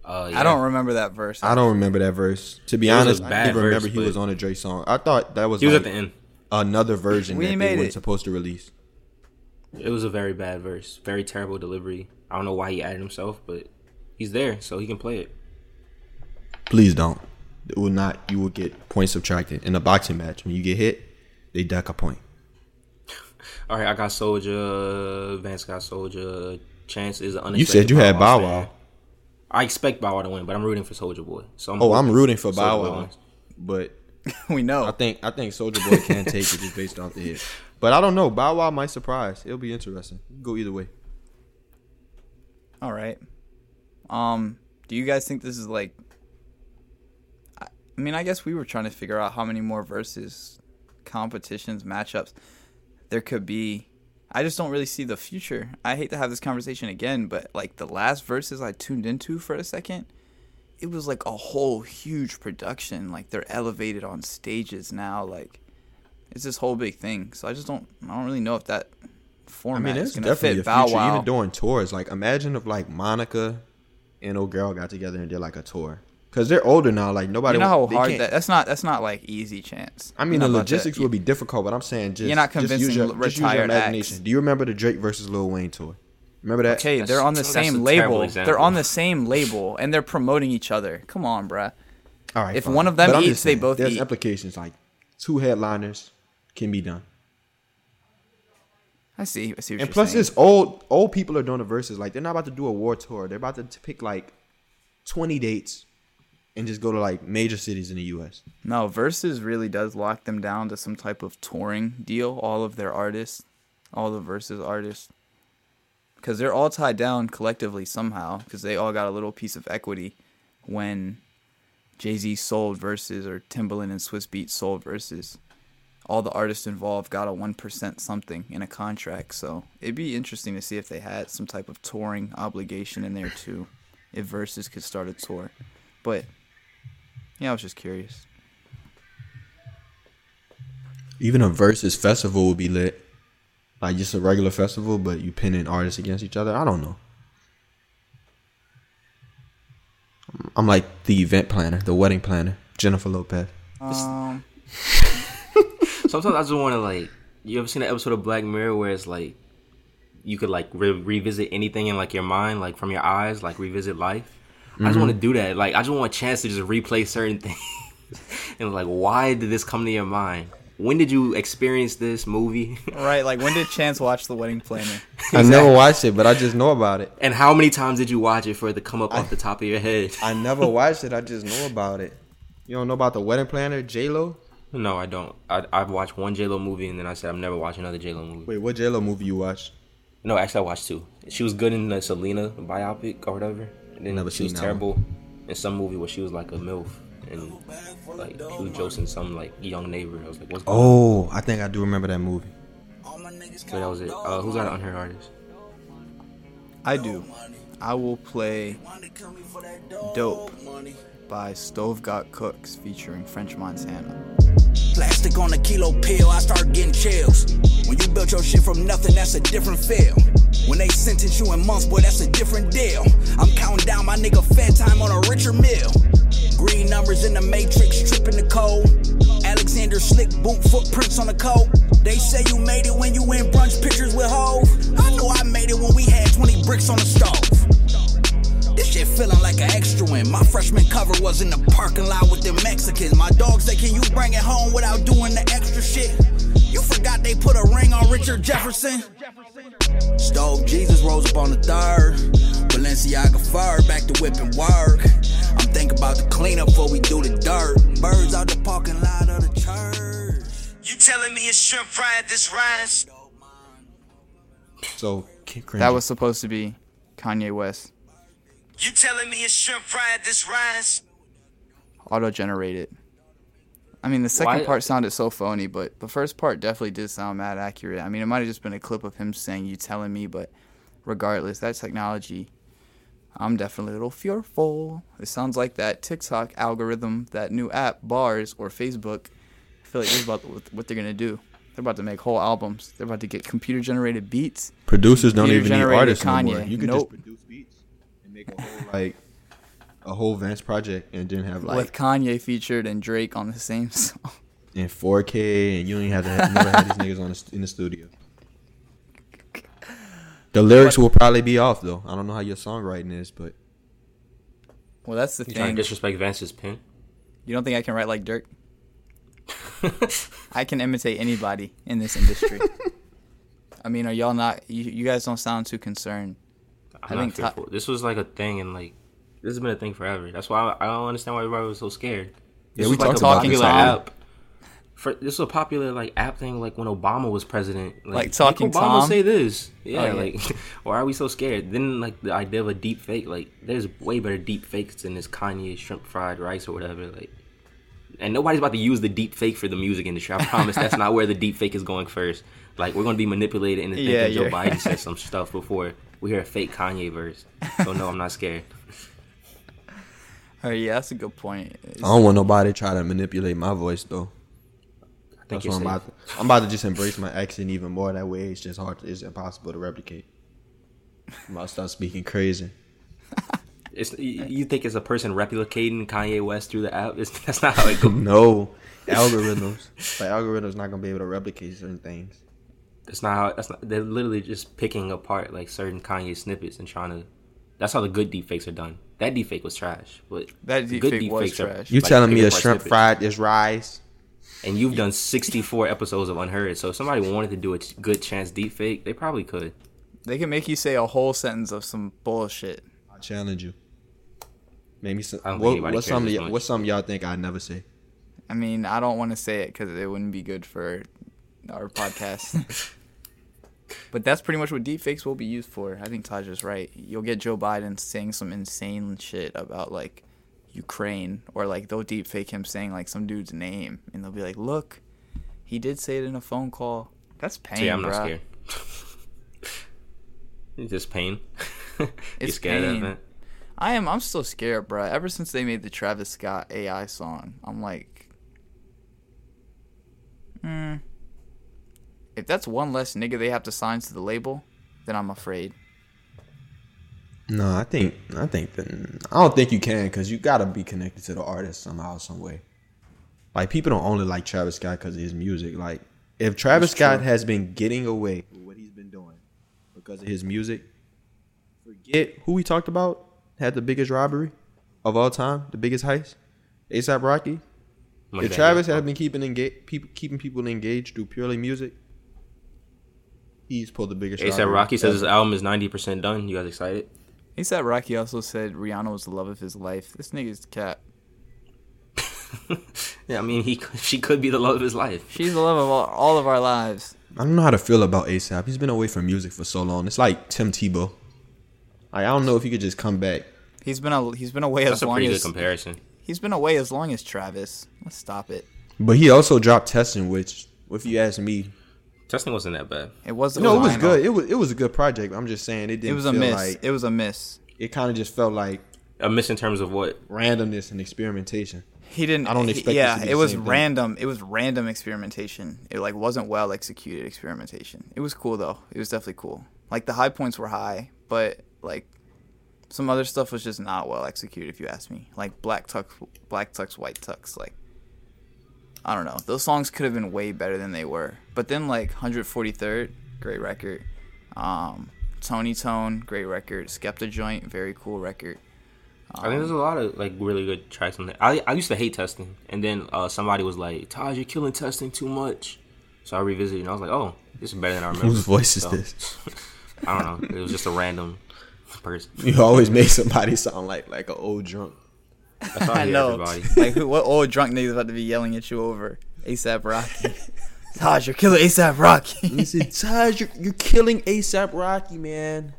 Uh, I don't remember that verse. I don't remember that verse. To be It was a honest, I didn't remember verse, he was on a Drake song. I thought that was He was like at the end. another version We that made they weren't it. supposed to release. It was a very bad verse. Very terrible delivery. I don't know why he added himself, but he's there, so he can play it. Please don't. It will not. You will get points subtracted in a boxing match. When you get hit, they duck a point. All right, I got Soulja. Vance got Soulja. Chance is an unexpected. You said you had Bow. Wow. I expect Bow Wow to win, but I'm rooting for Soulja Boy. So I'm Oh, I'm rooting for Bow Wow, but we know. I think I think Soulja Boy can take it just based off the hit. But I don't know. Bow Wow might surprise. It'll be interesting. Go either way. All right. Um, do you guys think this is like? I mean, I guess we were trying to figure out how many more verses, competitions, matchups there could be. I just don't really see the future. I hate to have this conversation again, but like the last verses I tuned into for a second, it was like a whole huge production. Like they're elevated on stages now. Like it's this whole big thing. So I just don't. I don't really know if that I format mean, is there's gonna definitely fit a Bow future. Wow. Even doing tours, like imagine if like Monica and old girl got together and did like a tour. Cause they're older now. Like nobody. You know how hard that that's not that's not like easy chance. I mean, the about that. logistics would be difficult, but I'm saying just You're not just use convincing your, l- just use your imagination. acts. Do you remember the Drake versus Lil Wayne tour? Remember that? Okay, That's- they're on the same label. They're on the same label and they're promoting each other. Come on, bruh. All right. If fine. one of them But eats, just they saying, both There's eat. implications like two headliners can be done, I see. I see what and plus, saying. it's old old people are doing the verses. Like they're not about to do a war tour. They're about to t- pick like twenty dates and just go to like major cities in the U.S. No, Verzuz really does lock them down to some type of touring deal. All of their artists, all the Verzuz artists, because they're all tied down collectively somehow. Because they all got a little piece of equity when Jay Z sold Verzuz or Timbaland and Swizz Beatz sold Verzuz. All the artists involved got a one percent something in a contract. So it'd be interesting to see if they had some type of touring obligation in there too, if Verzuz could start a tour. But yeah, I was just curious. Even a versus festival would be lit, like just a regular festival, but you pinning artists against each other. I don't know. I'm like the event planner, the wedding planner, Jennifer Lopez. Um, Sometimes I just want to like. You ever seen an episode of Black Mirror where it's like you could like re- revisit anything in like your mind, like from your eyes, like revisit life. I just want to mm-hmm. do that. Like I just want a chance to just replay certain things. and like, why did this come to your mind? When did you experience this movie? right, like when did Chance watch The Wedding Planner? I never watched it, but I just know about it. and how many times did you watch it for it to come up off the top of your head? I never watched it. I just know about it. You don't know about the wedding planner, J Lo? No, I don't. I, I've watched one J Lo movie and then I said I'm never watching another J Lo movie. Wait, what J Lo movie you watched? No, actually, I watched two. She was good in the Selena biopic or whatever. And then Never she was seen that terrible in some movie where she was like a MILF and like she was josing some like young neighbor. I was like, what's going on? Oh, I think I do remember that movie. So that was it. Uh, who's that unheard artist? I do. I will play Dope by Stove God Cooks featuring French Montana. Plastic on a kilo pill, I start getting chills. When you built your shit from nothing, that's a different feel. When they sentence you in months, boy, that's a different deal. I'm counting down my nigga fed time on a richer meal. Green numbers in the matrix, tripping the code. Alexander slick boot footprints on the coat. They say you made it when you in brunch pictures with Hove. I know I made it when we had 20 bricks on the stove. This shit feeling like an extra win. My freshman cover was in the parking lot with the Mexicans. My dog said, Can you bring it home without doing the extra shit? You forgot they put a ring on Richard Jefferson? Stove Jesus rose up on the third. Balenciaga fur, back to whipping work. I'm thinking about the cleanup before we do the dirt. Birds out the parking lot of the church. You telling me it's shrimp fried this rise? So That was supposed to be Kanye West, You telling me it's shrimp fried this rise? auto generated. I mean, the second Why- part sounded so phony, but the first part definitely did sound mad accurate. I mean, it might have just been a clip of him saying "you telling me," but regardless, that technology, I'm definitely a little fearful. It sounds like that TikTok algorithm, that new app, Bars or Facebook. I feel like this is about what- what they're gonna do. They're about to make whole albums. They're about to get computer generated beats. producers don't even need artists no more. You can Nope. just produce beats and make a whole like a whole Vance project and then have with like Kanye featured and Drake on the same song. in 4K and you don't even have to have, never have these niggas on the, in the studio. The lyrics will probably be off though. I don't know how your songwriting is, but Well, that's the You trying thing. to disrespect Vance's pen? You don't think I can write like Durk? I can imitate anybody in this industry. I mean, are y'all not? You, you guys don't sound too concerned. I'm I not fearful. this was like a thing, and like this has been a thing forever. That's why I, I don't understand why everybody was so scared. This Yeah, we like talked about this app. For, this was a popular like app thing, like when Obama was president. Like, Like Talking Obama Tom? say this. Yeah, Oh, yeah. like why are we so scared? Then like the idea of a deep fake, like there's way better deep fakes than this Kanye shrimp fried rice or whatever. Like, and nobody's about to use the deep fake for the music industry. I promise that's not where the deep fake is going first. Like we're gonna be manipulated into thinking Yeah, Joe Biden said some stuff before we hear a fake Kanye verse. So no, I'm not scared. Oh yeah, that's a good point. It's- I don't want nobody to try to manipulate my voice though. I think That's you're what I'm about. To, I'm about to just embrace my accent even more. That way, it's just hard. To, it's impossible to replicate. I'm about to start speaking crazy. It's you you think it's a person replicating Kanye West through the app? It's, that's not how it goes. No algorithms. like algorithms not gonna be able to replicate certain things. That's not how. That's not. They're literally just picking apart like certain Kanye snippets and trying to. That's how the good deepfakes are done. That deepfake was trash, but That the deepfake was deepfakes trash. You like, telling me picking a shrimp snippets. fried is rice? And you've done 64 episodes of Unheard. So if somebody wanted to do a good chance deepfake, they probably could. They can make you say a whole sentence of some bullshit. I challenge you. Maybe some. I don't What, anybody what's something? y- What's something y'all think I'd never say? I mean, I don't want to say it because it wouldn't be good for our podcast. but that's pretty much what deepfakes will be used for. I think Taj is right. You'll get Joe Biden saying some insane shit about like Ukraine, or like they'll deepfake him saying like some dude's name, and they'll be like, "Look, he did say it in a phone call." That's pain, yeah, I'm not scared. it's just pain. It's scared pain. of it? I am. I'm still scared, bro. Ever since they made the Travis Scott AI song, I'm like, hmm. If that's one less nigga they have to sign to the label, then I'm afraid. No, I think I think that I don't think you can because you gotta be connected to the artist somehow, some way. Like people don't only like Travis Scott because of his music. Like if Travis That's Scott true. has been getting away with what he's been doing because of his music, forget who we talked about had the biggest robbery of all time, the biggest heist, ASAP Rocky. Money if Travis Yo. had been keeping engaged, people keeping people engaged through purely music, he's pulled the biggest. ASAP robbery Rocky says his album is 90% done. You guys excited? ASAP Rocky also said Rihanna was the love of his life. This nigga's cat. Yeah, I mean, he she could be the love of his life. She's the love of all, all of our lives. I don't know how to feel about ASAP. He's been away from music for so long. It's like Tim Tebow. Like, I don't know if he could just come back. He's been a, he's been away That's as a long pretty good as comparison. he's been away as long as Travis. Let's stop it. But he also dropped Testing, which, if you ask me, Testing wasn't that bad. It wasn't. no, it was fine. good. It was it was a good project. I'm just saying it didn't. It was a feel miss. Like, it was a miss. it kind of just felt like A miss in terms of what? randomness and experimentation. He didn't. I don't he- expect this yeah, to be it the was same thing. random. It was random experimentation. It like wasn't well executed experimentation. It was cool though. It was definitely cool. Like the high points were high, but like some other stuff was just not well executed. If you ask me, like black tux, black tux, white tux, like. I don't know. Those songs could have been way better than they were. But then like 143rd, great record. Um, Tony Tone, great record. Skepta Joint, very cool record. I think there's a lot of like really good tracks on there. I I used to hate testing, and then uh, somebody was like, "Taj, you're killing testing too much." So I revisited, and I was like, "Oh, this is better than I remember." Whose voice is this? I don't know. It was just a random person. You always make somebody sound like like an old drunk. That's how I, I know. everybody. like who, what old drunk niggas about to be yelling at you over ASAP Rocky? Taj, you're killing ASAP Rocky. He said, Taj, you're, you're killing ASAP Rocky, man.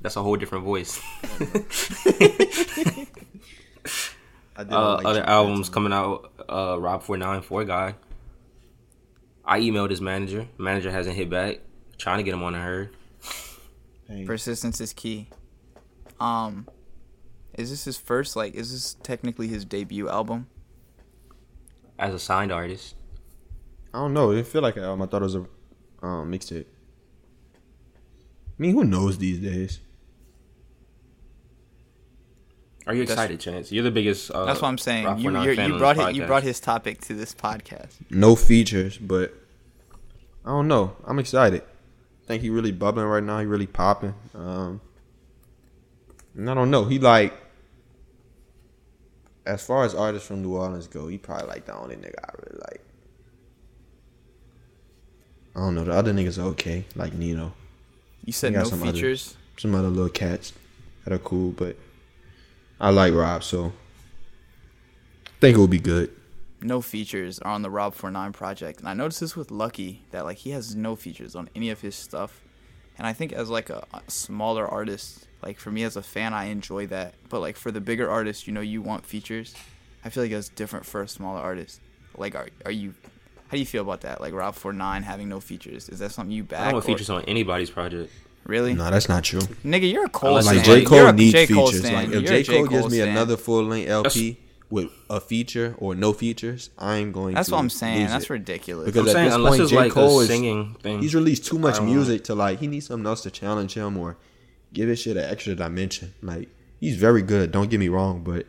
That's a whole different voice. I uh, like other albums coming out. Uh, Rob Four Nine Four Guy. I emailed his manager. Manager hasn't hit back. Trying to get him on the herd. Persistence is key. Um, is this his first? Like, is this technically his debut album? As a signed artist, I don't know. It feel like an album. I thought it was a um, mixtape. I mean, who knows these days? are you That's- excited, Chance? You're the biggest. Uh, That's what I'm saying. You you're, you brought his, you brought his topic to this podcast. No features, but I don't know. I'm excited. I think he really bubbling right now. He really popping. Um, and I don't know. He like, as far as artists from New Orleans go, he probably like the only nigga I really like. I don't know. The other niggas are okay, like Nino. You said no some other- features. Some other little cats that are cool, but I like Rob, so I think it will be good. no features are on the Rob Four Nine project. And I noticed this with Lucki that like he has no features on any of his stuff. And I think as like a smaller artist, like for me as a fan, I enjoy that. But like for the bigger artists, you know, you want features. I feel like it's different for a smaller artist. Like, are are you? How do you feel about that? Like Rob 49 having no features. Is that something you back? I don't want or- features on anybody's project. Really? No, that's not true. Nigga, you're a Cole Unless. Like it's J. Cole You're a needs J. Cole features. stan. Like if You're J. a Cole gives me stan. another full length LP with a feature or no features, I'm going. That's to what I'm saying. That's it. ridiculous. Because I'm at saying this unless point, J. like Cole a is singing thing. he's released too much I don't music to like. He needs something else to challenge him or give his shit an extra dimension. Like he's very good. Don't get me wrong, but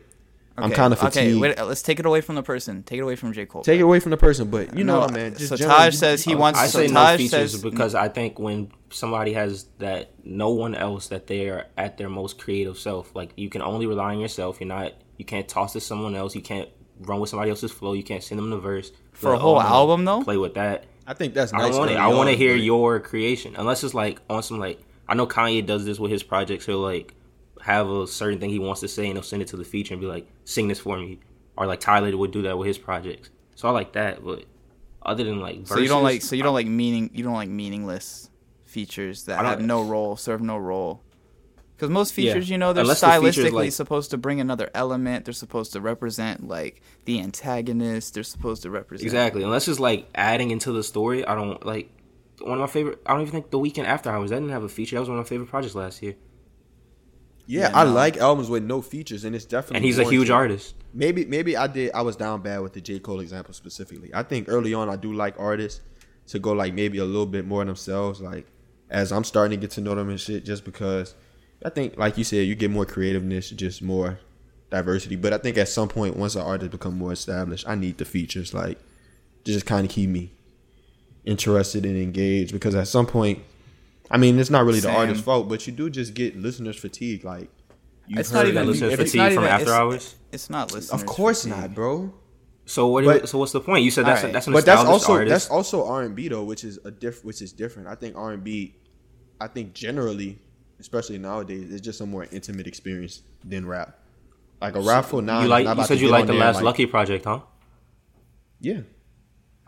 I'm kind of fatigued. Okay, wait, let's take it away from the person. Take it away from J. Cole. Take it away from the person, but you know No, what, man. Just so Taj says he wants. I so say no Taj features says, because I think when somebody has that no one else that they are at their most creative self, like you can only rely on yourself. You're not. You can't toss to someone else. You can't run with somebody else's flow. You can't send them the verse For a whole oh, album, though? Play with that. I think that's I nice. don't want it. I want to hear your creation, unless it's like on some like I know Kanye does this with his projects. He'll like have a certain thing he wants to say, and he'll send it to the feature and be like, "Sing this for me," or like Tyler would do that with his projects. So I like that, but other than like, so you don't like. So you don't like meaning. You don't like meaningless features that have no role, serve no role. Because most Yeah, features, you know, they're unless the stylistically like- supposed to bring another element. They're supposed to represent like the antagonist. They're supposed to represent Exactly. Unless it's like adding into the story. I don't like one of my favorite. I don't even think the Weeknd after hours. That didn't have a feature. That was one of my favorite projects last year. Yeah, Yeah, I no. like albums with no features, and it's definitely. And he's a huge warranted. artist. Maybe maybe I did I was down bad with the J. Cole example specifically. I think early on I do like artists to go like maybe a little bit more themselves, like as I'm starting to get to know them and shit, just because I think like you said, you get more creativeness, just more diversity. But I think at some point once an artist become more established, I need the features like to just kind of keep me interested and engaged because at some point I mean it's not really the artist's fault, but you do just get listeners fatigue like you've It's not heard even- Listeners fatigue from even- after it's- hours. It's not listeners. Of course fatigue. not, bro. So what? But- so what's the point? You said that's Alright. that's an but that's also artist. that's also R and B though, which is a diff, which is different. I think R and B, I think generally, especially nowadays, it's just a more intimate experience than rap. Like a rap for now. you like? You said you get like the last like- Lucki project, huh? Yeah,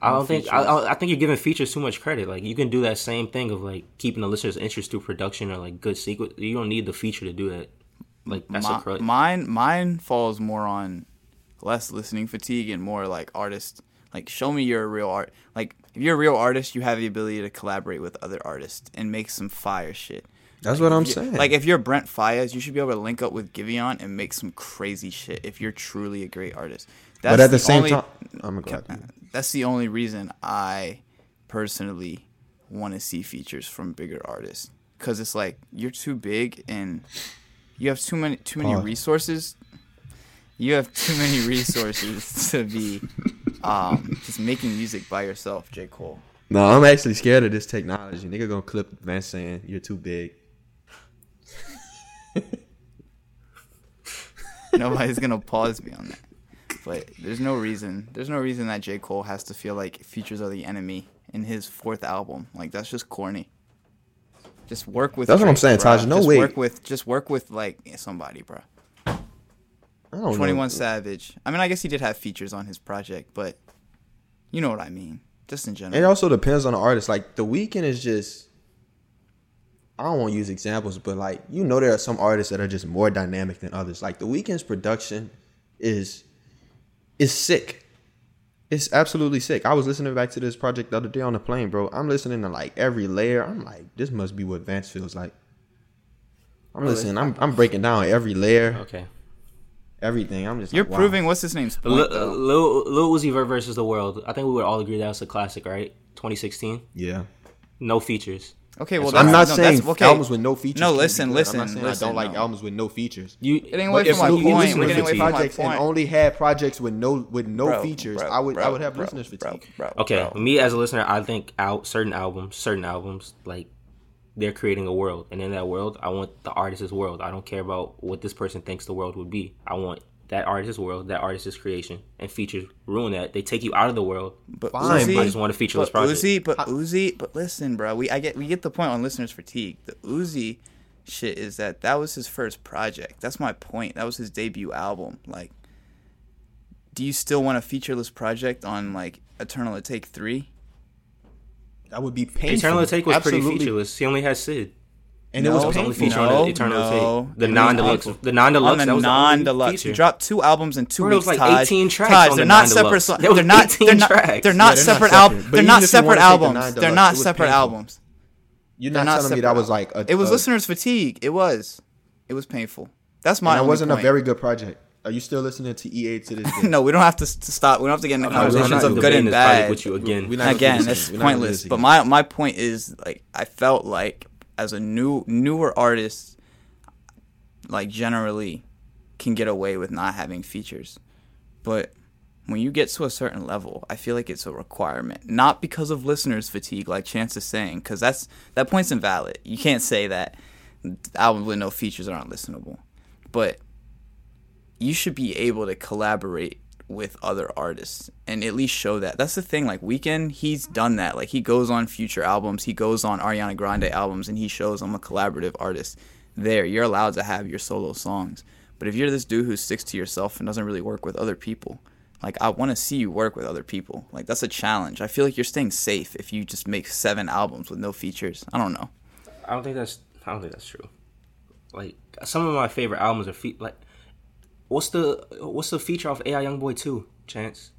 I don't think I. I I think you're giving features too much credit. Like you can do that same thing of like keeping the listener's interest through production or like good sequence. You don't need the feature to do that. Like that's Mi- a crutch. mine mine falls more on less listening fatigue and more like artist like show me you're a real art like if you're a real artist you have the ability to collaborate with other artists and make some fire shit That's what I'm saying. Like if you're Brent Faiyaz, you should be able to link up with Giveon and make some crazy shit. If you're truly a great artist, but at the, the same only- time, I'm glad. Ca- That's the only reason I personally want to see features from bigger artists because it's like you're too big and you have too many too many Pause. resources. You have too many resources to be um, just making music by yourself, J Cole. No, I'm actually scared of this technology. Nigga gonna clip Vance saying you're too big. Nobody's gonna pause me on that. But there's no reason. There's no reason that J Cole has to feel like features are the enemy in his fourth album. Like that's just corny. Just work with. That's what I'm saying, bruh. Taj. No just way. Work with. Just work with like somebody, bro. I don't Twenty know. One Savage. I mean, I guess he did have features on his project, but you know what I mean. Just in general. It also depends on the artist. Like the Weeknd is just. I don't want to use examples, but like you know, there are some artists that are just more dynamic than others. Like the Weeknd's production is is sick. It's absolutely sick. I was listening back to this project the other day on the plane, bro. I'm listening to like every layer. I'm like, this must be what Vance feels like. I'm listening. I'm I'm breaking down every layer, Okay. everything. I'm just You're like, wow. proving what's his name's point. Lil, though. Lil, Lil Uzi Vert versus the World. I think we would all agree that was a classic, right? 2016. Yeah. No features. Okay, well, I'm not no, saying that's- okay. albums with no features. No, listen, listen, I'm not saying listen, I don't like no. albums with no features. You Getting away if from my Lil point. Uzi We're getting away from my projects and only had projects with no with no Bro, features, bro, I would I would have bro, listeners bro, fatigue. bro, Okay, bro. me as a listener, I think out certain albums, certain albums, like they're creating a world, and in that world, I want the artist's world. I don't care about what this person thinks the world would be. I want that artist's world, that artist's creation, and features ruin that. They take you out of the world. But Fine, Uzi, I just want a featureless but project. Uzi, but Uzi, but listen, bro, we I get we get the point on listeners fatigue. The Uzi shit is that that was his first project. That's my point. That was his debut album. Like, do you still want a featureless project on like Eternal Atake Three? That would be painful. Eternal Atake was Absolutely. pretty featureless. He only had Syd. And it was That was only painful. feature on No, the Eternal no. Take. The non-deluxe, the non-deluxe. on that the was non-deluxe, The he dropped two albums in two Bro, it weeks. was like Taj. 18 tracks Taj, on they're the not separate. non-deluxe. So- was they're not. 18 They're not. tracks. They're not separate separate. albums. They're not separate wanna take the albums. They're not separate albums. You're not, not telling me that was like a, It was listeners fatigue. It was. It was painful. That's my. And it wasn't a very good project. Are you still listening to EA to this day? no, we don't have to, stop. We don't have to get into no, we're conversations of good and bad. with you again. We're not gonna Again, this it's. We're not gonna pointless. But my my point is like I felt like as a new newer artist, like generally, can get away with not having features, but when you get to a certain level, I feel like it's a requirement, not because of listeners fatigue, like Chance is saying, because that's that point's invalid. You can't say that albums with no features aren't listenable, but you should be able to collaborate with other artists and at least show that. That's the thing. Like Weeknd, he's done that. Like he goes on future albums, he goes on Ariana Grande albums, and he shows I'm a collaborative artist. There, you're allowed to have your solo songs. But if you're this dude who sticks to yourself and doesn't really work with other people, like I want to see you work with other people. Like that's a challenge. I feel like you're staying safe if you just make seven albums with no features. I don't know. I don't think that's. I don't think that's true. Like some of my favorite albums are fe- like. What's the What's the feature of AI YoungBoy two? Chance.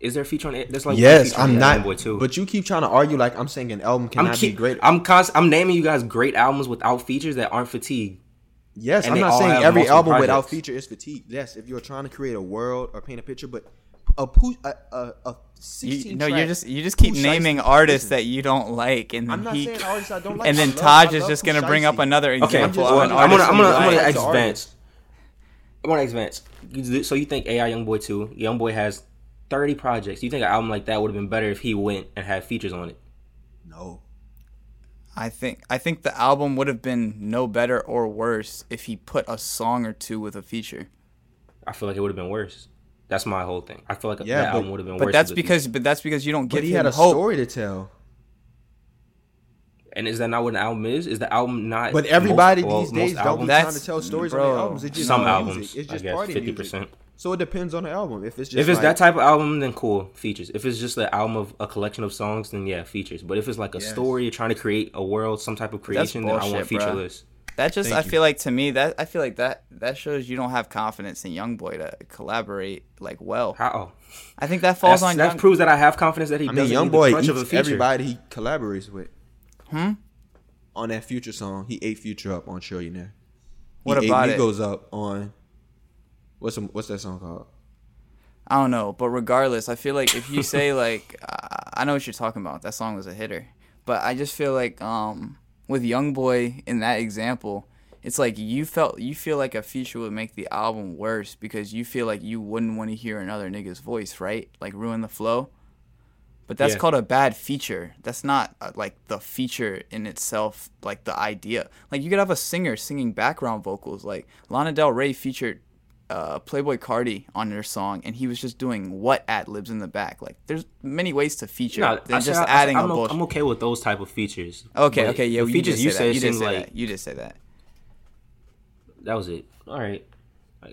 Is there a feature on it? There's like yes, I'm AI not. YoungBoy 2. But you keep trying to argue like I'm saying an album I'm cannot keep, be great. I'm const- I'm naming you guys great albums without features that aren't fatigue. Yes, And I'm not saying every multiple album without feature is fatigue. Yes, if you're trying to create a world or paint a picture, but a pu- a a, a 16 You, no, you're just you just keep naming Shiesty- artists listen, that you don't like, and I'm not he, saying artists I don't like. and then love- Taj is just gonna bring up Shiesty. another Okay, example just of well, an wanna- I'm gonna I'm gonna I'm gonna like the advance. I'm gonna advance. You- So you think AI YoungBoy two? YoungBoy has 30 projects. You think an album like that would have been better if he went and had features on it? No, I think I think the album would have been no better or worse if he put a song or two with a feature. I feel like it would have been worse. That's my whole thing. I feel like Yeah, that but- album would have been But worse. that's because but that's because you don't give but he him had a hope. story to tell. Feature. And is that not what an album is? Is the album not? But everybody most- well, these days don't be albums? trying to tell stories bro, on their albums. It's just Some music. albums, It's I just guess, party 50%. music. So it depends on the album. If it's just If it's like, that type of album, then cool, features. If it's just an album of a collection of songs, then yeah, features. But if it's like a Yes. story, you're trying to create a world, some type of That's creation, then I want bullshit, bruh. featureless. That just Thank I you. feel like to me that I feel like that that shows you don't have confidence in YoungBoy to collaborate like well. How? I think that falls That's, on that Young- proves that I have confidence that he I mean, doesn't young need boy of a eats feature. everybody he collaborates with. On that Future song, he ate Future up on Trillionaire. What he about ate it? Migos up on what's what's that song called? I don't know, but regardless, I feel like if you say like, uh, I know what you're talking about. That song was a hitter, but I just feel like um, with YoungBoy in that example, it's like you felt you feel like a feature would make the album worse because you feel like you wouldn't want to hear another nigga's voice, right? Like ruin the flow. But that's Yeah. called a bad feature. That's not uh, like the feature in itself, like the idea. Like you could have a singer singing background vocals. Like Lana Del Rey featured uh, Playboi Carti on their song, and he was just doing what ad libs in the back. Like there's many ways to feature No, than I just I adding I'm, a o- bullshit. I'm okay with those type of features. okay, okay, yeah, well, features did you say said that. You did seemed say like that. You did say that. that was it. All right,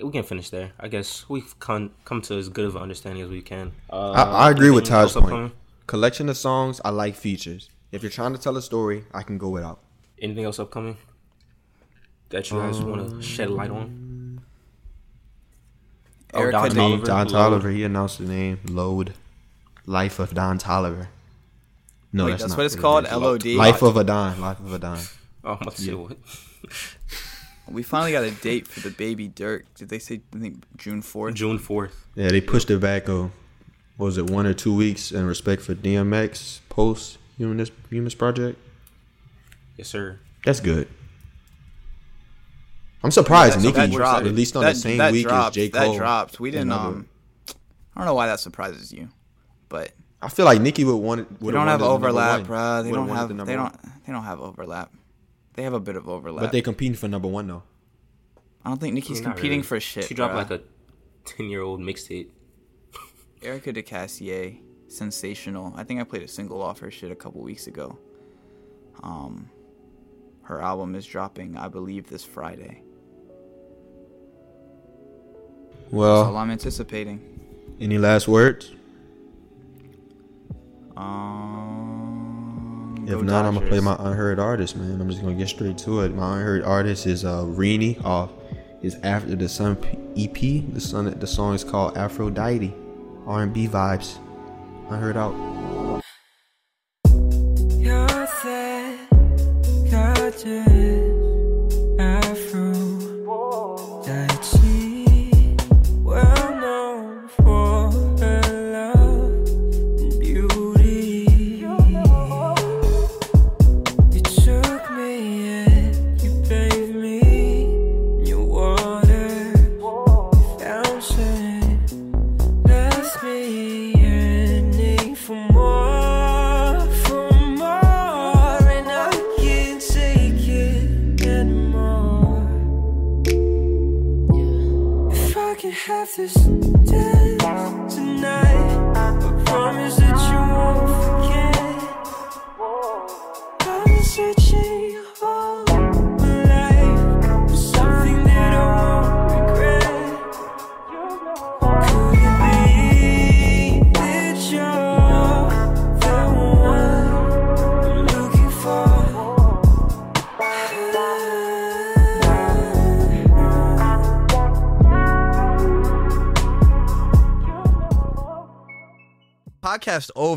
we can finish there. I guess we've come come to as good of an understanding as we can. Uh, I, I agree with anything Ty's else point. Upcoming? Collection of songs, I like features. If you're trying to tell a story, I can go without. Anything else upcoming that you guys want Um, to shed light on? Oh, Erica Don Dane- Don Toliver, he announced the name Load, Life of Don Toliver. No, Wait, that's, that's not what it's called? is. LOD? Life of a Don. Life of a Don. Oh, let's about to what? We finally got a date for the baby Durk. Did they say I think June fourth? June fourth. Yeah, they pushed it back. Oh, what was it one or two weeks in respect for DMX post Humanist Humanist Project? Yes, sir. That's good. I'm surprised That Nicki dropped. least on that, the same that week dropped. as J Cole. That dropped. We didn't. Um, I don't know why that surprises you, but I feel like Nicki would want it. they don't have overlap, bruh. They don't have. They don't. They don't have overlap. They have a bit of overlap. But they're competing for number one though. I don't think Nicki's competing really. for shit. She dropped bruh. like a ten year old mixtape. Erika de Casier, sensational. I think I played a single off her shit a couple weeks ago. Um, her album is dropping, I believe, this Friday. That's all Well, I'm anticipating. any last words? Um, If not, I'm gonna play my unheard artist, man. I'm just gonna get straight to it. My unheard artist is uh Rini off his After the Sun EP. The sun, the song is called Aphrodite. R&B vibes. I heard out.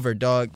Over, dog.